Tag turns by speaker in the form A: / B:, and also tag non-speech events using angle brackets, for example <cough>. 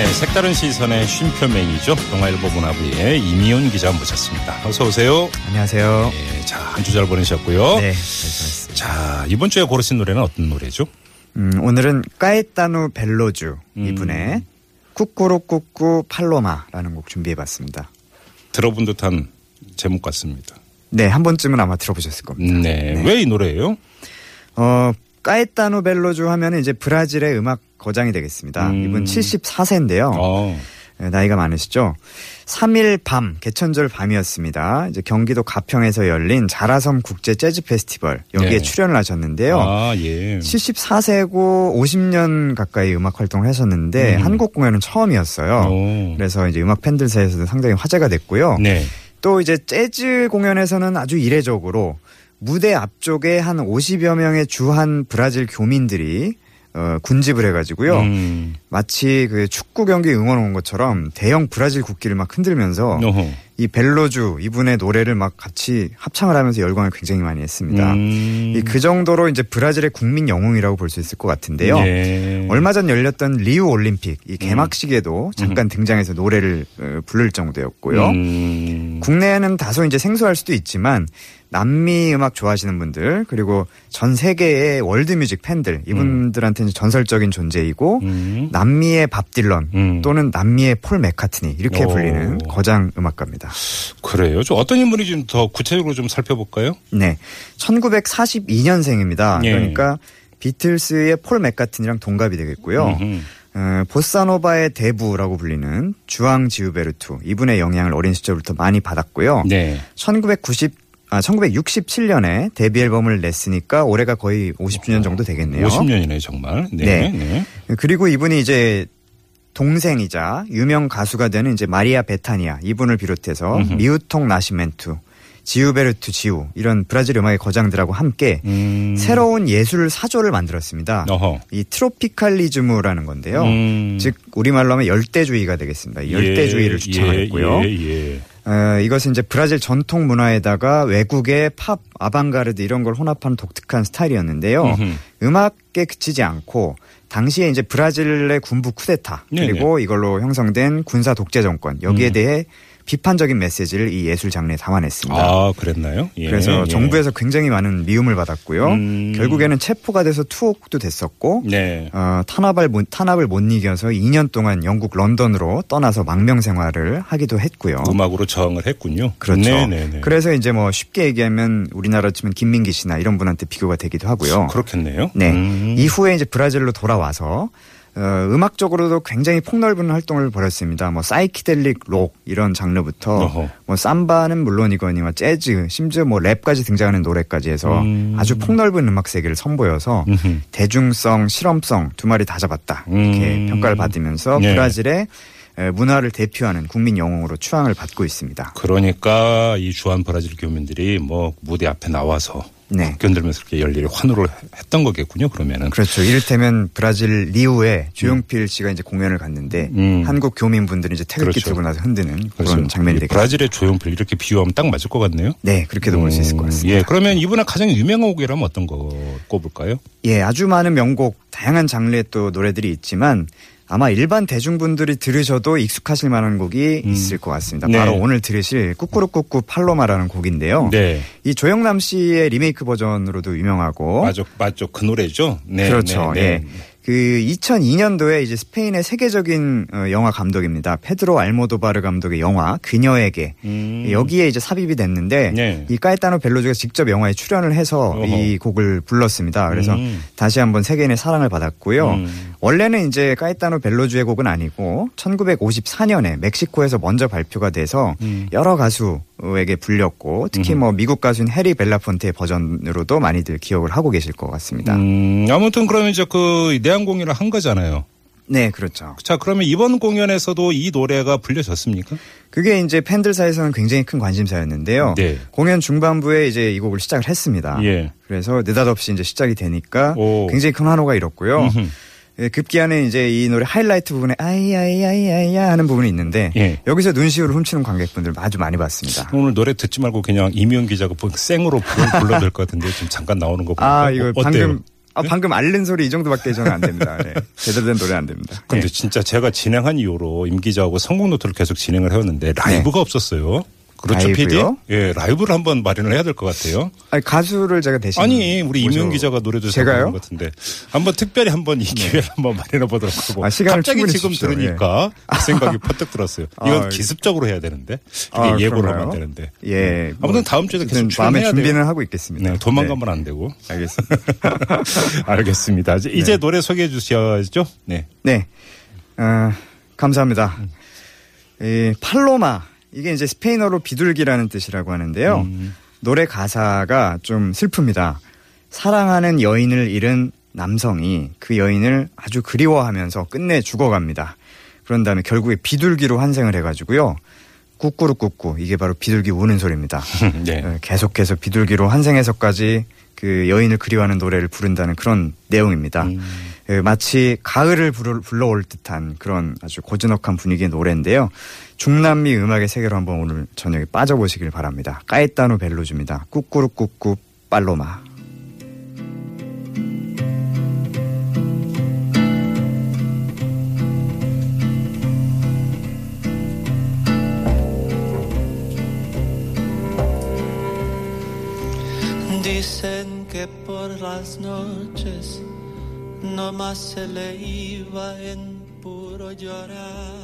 A: 네, 색다른 시선의 쉼표맨이죠. 동아일보 문화부의 임희윤 기자 모셨습니다. 어서 오세요.
B: 안녕하세요.
A: 네, 자, 한 주 잘 보내셨고요.
B: 네, 잘 지냈습니다.
A: 자, 이번 주에 고르신 노래는 어떤 노래죠?
B: 음, 오늘은 까에따누 벨로주
A: 음.
B: 이분의 꾸꾸루꾸꾸 팔로마라는 곡 준비해봤습니다.
A: 들어본 듯한 제목 같습니다.
B: 네, 한 번쯤은 아마 들어보셨을 겁니다.
A: 네, 왜이 노래예요?
B: 어, 까에따누 벨로주 하면 이제 브라질의 음악 거장이 되겠습니다.
A: 음.
B: 이분 74세인데요.
A: 어,
B: 나이가 많으시죠? 3일 밤, 개천절 밤이었습니다. 이제 경기도 가평에서 열린 자라섬 국제 재즈 페스티벌 여기에
A: 네.
B: 출연을 하셨는데요.
A: 아, 예.
B: 74세고 50년 가까이 음악 활동을 하셨는데
A: 음.
B: 한국 공연은 처음이었어요.
A: 오.
B: 그래서 이제 음악 팬들 사이에서도 상당히 화제가 됐고요.
A: 네.
B: 또 이제 재즈 공연에서는 아주 이례적으로 무대 앞쪽에 한 50여 명의 주한 브라질 교민들이 어, 군집을 해가지고요.
A: 음.
B: 마치 그 축구 경기 응원 온 것처럼 대형 브라질 국기를 막 흔들면서
A: 어허.
B: 이 벨로주 이분의 노래를 막 같이 합창을 하면서 열광을 굉장히 많이 했습니다.
A: 음.
B: 이그 정도로 이제 브라질의 국민 영웅이라고 볼 수 있을 것 같은데요.
A: 예.
B: 얼마 전 열렸던 리우 올림픽 이 개막식에도 잠깐 등장해서 노래를 어, 부를 정도였고요.
A: 음.
B: 국내에는 다소 이제 생소할 수도 있지만 남미 음악 좋아하시는 분들 그리고 전 세계의 world music 팬들 이분들한테는 전설적인 존재이고
A: 음.
B: 남미의 밥 딜런
A: 음.
B: 또는 남미의 폴 맥카트니 이렇게
A: 오.
B: 불리는 거장 음악가입니다.
A: 그래요. 좀 어떤 인물이 좀 더 구체적으로 좀 살펴볼까요?
B: 네. 1942년생입니다.
A: 예.
B: 그러니까 비틀스의 폴 맥카트니랑 동갑이 되겠고요.
A: 음흠.
B: 어, 보사노바의 대부라고 불리는 주앙 지우베르투 이분의 영향을 어린 시절부터 많이 받았고요.
A: 네.
B: 1990 아, 1967년에 데뷔 앨범을 냈으니까 올해가 거의 50주년 정도 되겠네요.
A: 50년이네 정말. 네.
B: 네.
A: 네.
B: 그리고 이분이 이제 동생이자 유명 가수가 되는 이제 마리아 베타니아 이분을 비롯해서
A: 음흠.
B: 미우통 나시멘투, 지우베르투 지우 이런 브라질 음악의 거장들하고 함께
A: 음.
B: 새로운 예술 사조를 만들었습니다.
A: 어허.
B: 이 트로피칼리즘이라는 건데요.
A: 음.
B: 즉 우리말로 하면 열대주의가 되겠습니다. 이 열대주의를
A: 예,
B: 주창했고요.
A: 예, 예.
B: 어, 이것은 이제 브라질 전통 문화에다가 외국의 팝, 아방가르드 이런 걸 혼합한 독특한 스타일이었는데요. 음악에 그치지 않고 당시에 이제 브라질의 군부 쿠데타
A: 네네.
B: 그리고 이걸로 형성된 군사 독재 정권 여기에
A: 음.
B: 대해 비판적인 메시지를 이 예술 장르에 담아냈습니다.
A: 아, 그랬나요? 예,
B: 그래서
A: 예.
B: 정부에서 굉장히 많은 미움을 받았고요.
A: 음.
B: 결국에는 체포가 돼서 투옥도 됐었고
A: 네.
B: 어, 탄압을 못, 탄압을 못 이겨서 2년 동안 영국 런던으로 떠나서 망명 생활을 하기도 했고요.
A: 음악으로 저항을 했군요.
B: 그렇죠.
A: 네네네.
B: 그래서 이제 뭐 쉽게 얘기하면 우리나라 치면 김민기 씨나 이런 분한테 비교가 되기도 하고요.
A: 그렇겠네요.
B: 네.
A: 음.
B: 이후에 이제 브라질로 돌아와서 어, 음악적으로도 굉장히 폭넓은 활동을 벌였습니다. 뭐 사이키델릭 록 이런 장르부터
A: 어허.
B: 뭐 삼바는 물론이거니와 재즈, 심지어 뭐 랩까지 등장하는 노래까지 해서
A: 음.
B: 아주 폭넓은 음악 세계를 선보여서
A: 음흠.
B: 대중성, 실험성 두 마리 다 잡았다 이렇게
A: 음.
B: 평가를 받으면서
A: 네.
B: 브라질의 에, 문화를 대표하는 국민 영웅으로 추앙을 받고 있습니다.
A: 그러니까 이 주한 브라질 교민들이 뭐 무대 앞에 나와서
B: 네.
A: 견들면서 이렇게 열일히 환호를 했던 거겠군요. 그러면은.
B: 그렇죠. 이를테면 브라질 리우에 조용필 씨가 이제 공연을 갔는데
A: 음.
B: 한국 교민분들이 이제 태극기
A: 그렇죠.
B: 들고 나서 흔드는 그런
A: 그래서
B: 장면이
A: 이
B: 되겠죠.
A: 브라질의 조용필 이렇게 비유하면 딱 맞을 것 같네요.
B: 네, 그렇게도 볼수 있을 것
A: 음,
B: 같습니다.
A: 예, 그러면 이분의 가장 유명한 곡이라면 어떤 거 꼽을까요?
B: 예, 아주 많은 명곡, 다양한 장르의 또 노래들이 있지만 아마 일반 대중분들이 들으셔도 익숙하실 만한 곡이 있을 것 같습니다.
A: 네.
B: 바로 오늘 들으실 꾸꾸루꾸꾸 팔로마라는 곡인데요.
A: 네.
B: 이 조영남 씨의 리메이크 버전으로도 유명하고
A: 맞죠, 맞죠. 그 노래죠. 네.
B: 어? 그렇죠.
A: 네,
B: 예.
A: 네.
B: 그 2002년도에 이제 스페인의 세계적인 어, 영화 감독입니다. 페드로 알모도바르 감독의 영화 그녀에게
A: 음.
B: 여기에 이제 삽입이 됐는데
A: 네.
B: 이 까에타노 벨로주가 직접 영화에 출연을 해서
A: 어허.
B: 이 곡을 불렀습니다. 그래서
A: 음.
B: 다시 한번 세계인의 사랑을 받았고요.
A: 음.
B: 원래는 이제 까에타노 벨로주의 곡은 아니고 1954년에 멕시코에서 먼저 발표가 돼서
A: 음.
B: 여러 가수에게 불렸고 특히 뭐 미국 가수인 해리 벨라폰테의 버전으로도 많이들 기억을 하고 계실 것 같습니다.
A: 음, 아무튼 그러면 이제 그 내한 공연을 한 거잖아요.
B: 네, 그렇죠.
A: 자, 그러면 이번 공연에서도 이 노래가 불려졌습니까?
B: 그게 이제 팬들 사이에서는 굉장히 큰 관심사였는데요.
A: 네.
B: 공연 중반부에 이제 이 곡을 시작을 했습니다.
A: 예.
B: 그래서 느닷없이 이제 시작이 되니까
A: 오.
B: 굉장히 큰 환호가 일었고요.
A: 음흠.
B: 예, 급기야는 이제 이 노래 하이라이트 부분에 아이아이아이아이야 하는 부분이 있는데
A: 예.
B: 여기서 눈시울을 훔치는 관객분들 아주 많이 봤습니다.
A: 오늘 노래 듣지 말고 그냥 이미연 기자가 뭐 생으로 불러, 불러야 될것 같은데 지금 잠깐 나오는 거 보니까
B: 아, 이거
A: 어?
B: 방금 아, 방금 앓는 소리 이 정도밖에 저는 안 됩니다. 네. 제대로 된 노래 안 됩니다.
A: 근데
B: 네.
A: 진짜 제가 진행한 이후로 임 기자하고 선곡 노트를 계속 진행을 해왔는데 라이브가 없었어요. 그렇죠, PD?
B: 네. 라이브요?
A: 예, 라이브를 한번 마련을 해야 될 것 같아요.
B: 아니, 가수를 제가 대신
A: 아니, 우리 임용 기자가 노래도 잘
B: 제가요?
A: 부르는 것 같은데 한번 특별히 한번 이 기회를 한번 마련해 보도록 하고
B: 아, 시간을
A: 갑자기 지금
B: 주십시오. 예.
A: 들으니까 그 생각이 퍼뜩 들었어요. <laughs> 이건
B: 아,
A: 기습적으로 해야 되는데
B: 아, 그런가요?
A: 하면 되는데.
B: 예.
A: 아무튼 다음 주에도 계속
B: 마음의 준비는
A: 돼요.
B: 하고 있겠습니다.
A: 네, 도망가면 안 되고.
B: 네, 알겠습니다. <laughs>
A: 알겠습니다. 이제, 이제 노래 소개해 주셔야죠. 네.
B: 네. 어, 감사합니다. 이 팔로마 이게 이제 스페인어로 비둘기라는 뜻이라고 하는데요.
A: 음.
B: 노래 가사가 좀 슬픕니다. 사랑하는 여인을 잃은 남성이 그 여인을 아주 그리워하면서 끝내 죽어갑니다. 그런 다음에 결국에 비둘기로 환생을 해가지고요. 꾸꾸루꾸꾸 이게 바로 비둘기 우는 소리입니다. <laughs>
A: 네.
B: 어, 계속해서 비둘기로 환생해서까지 그 여인을 그리워하는 노래를 부른다는 그런 내용입니다.
A: 음.
B: 예, 마치 가을을 불러, 불러올 듯한 그런 아주 고즈넉한 분위기의 노래인데요. 중남미 음악의 세계로 한번 오늘 저녁에 빠져보시길 바랍니다. 까에따노 벨로주입니다. 꾸꾸루꾸꾸 빨로마.
C: Dicen que por las noches no más se le iba en puro llorar.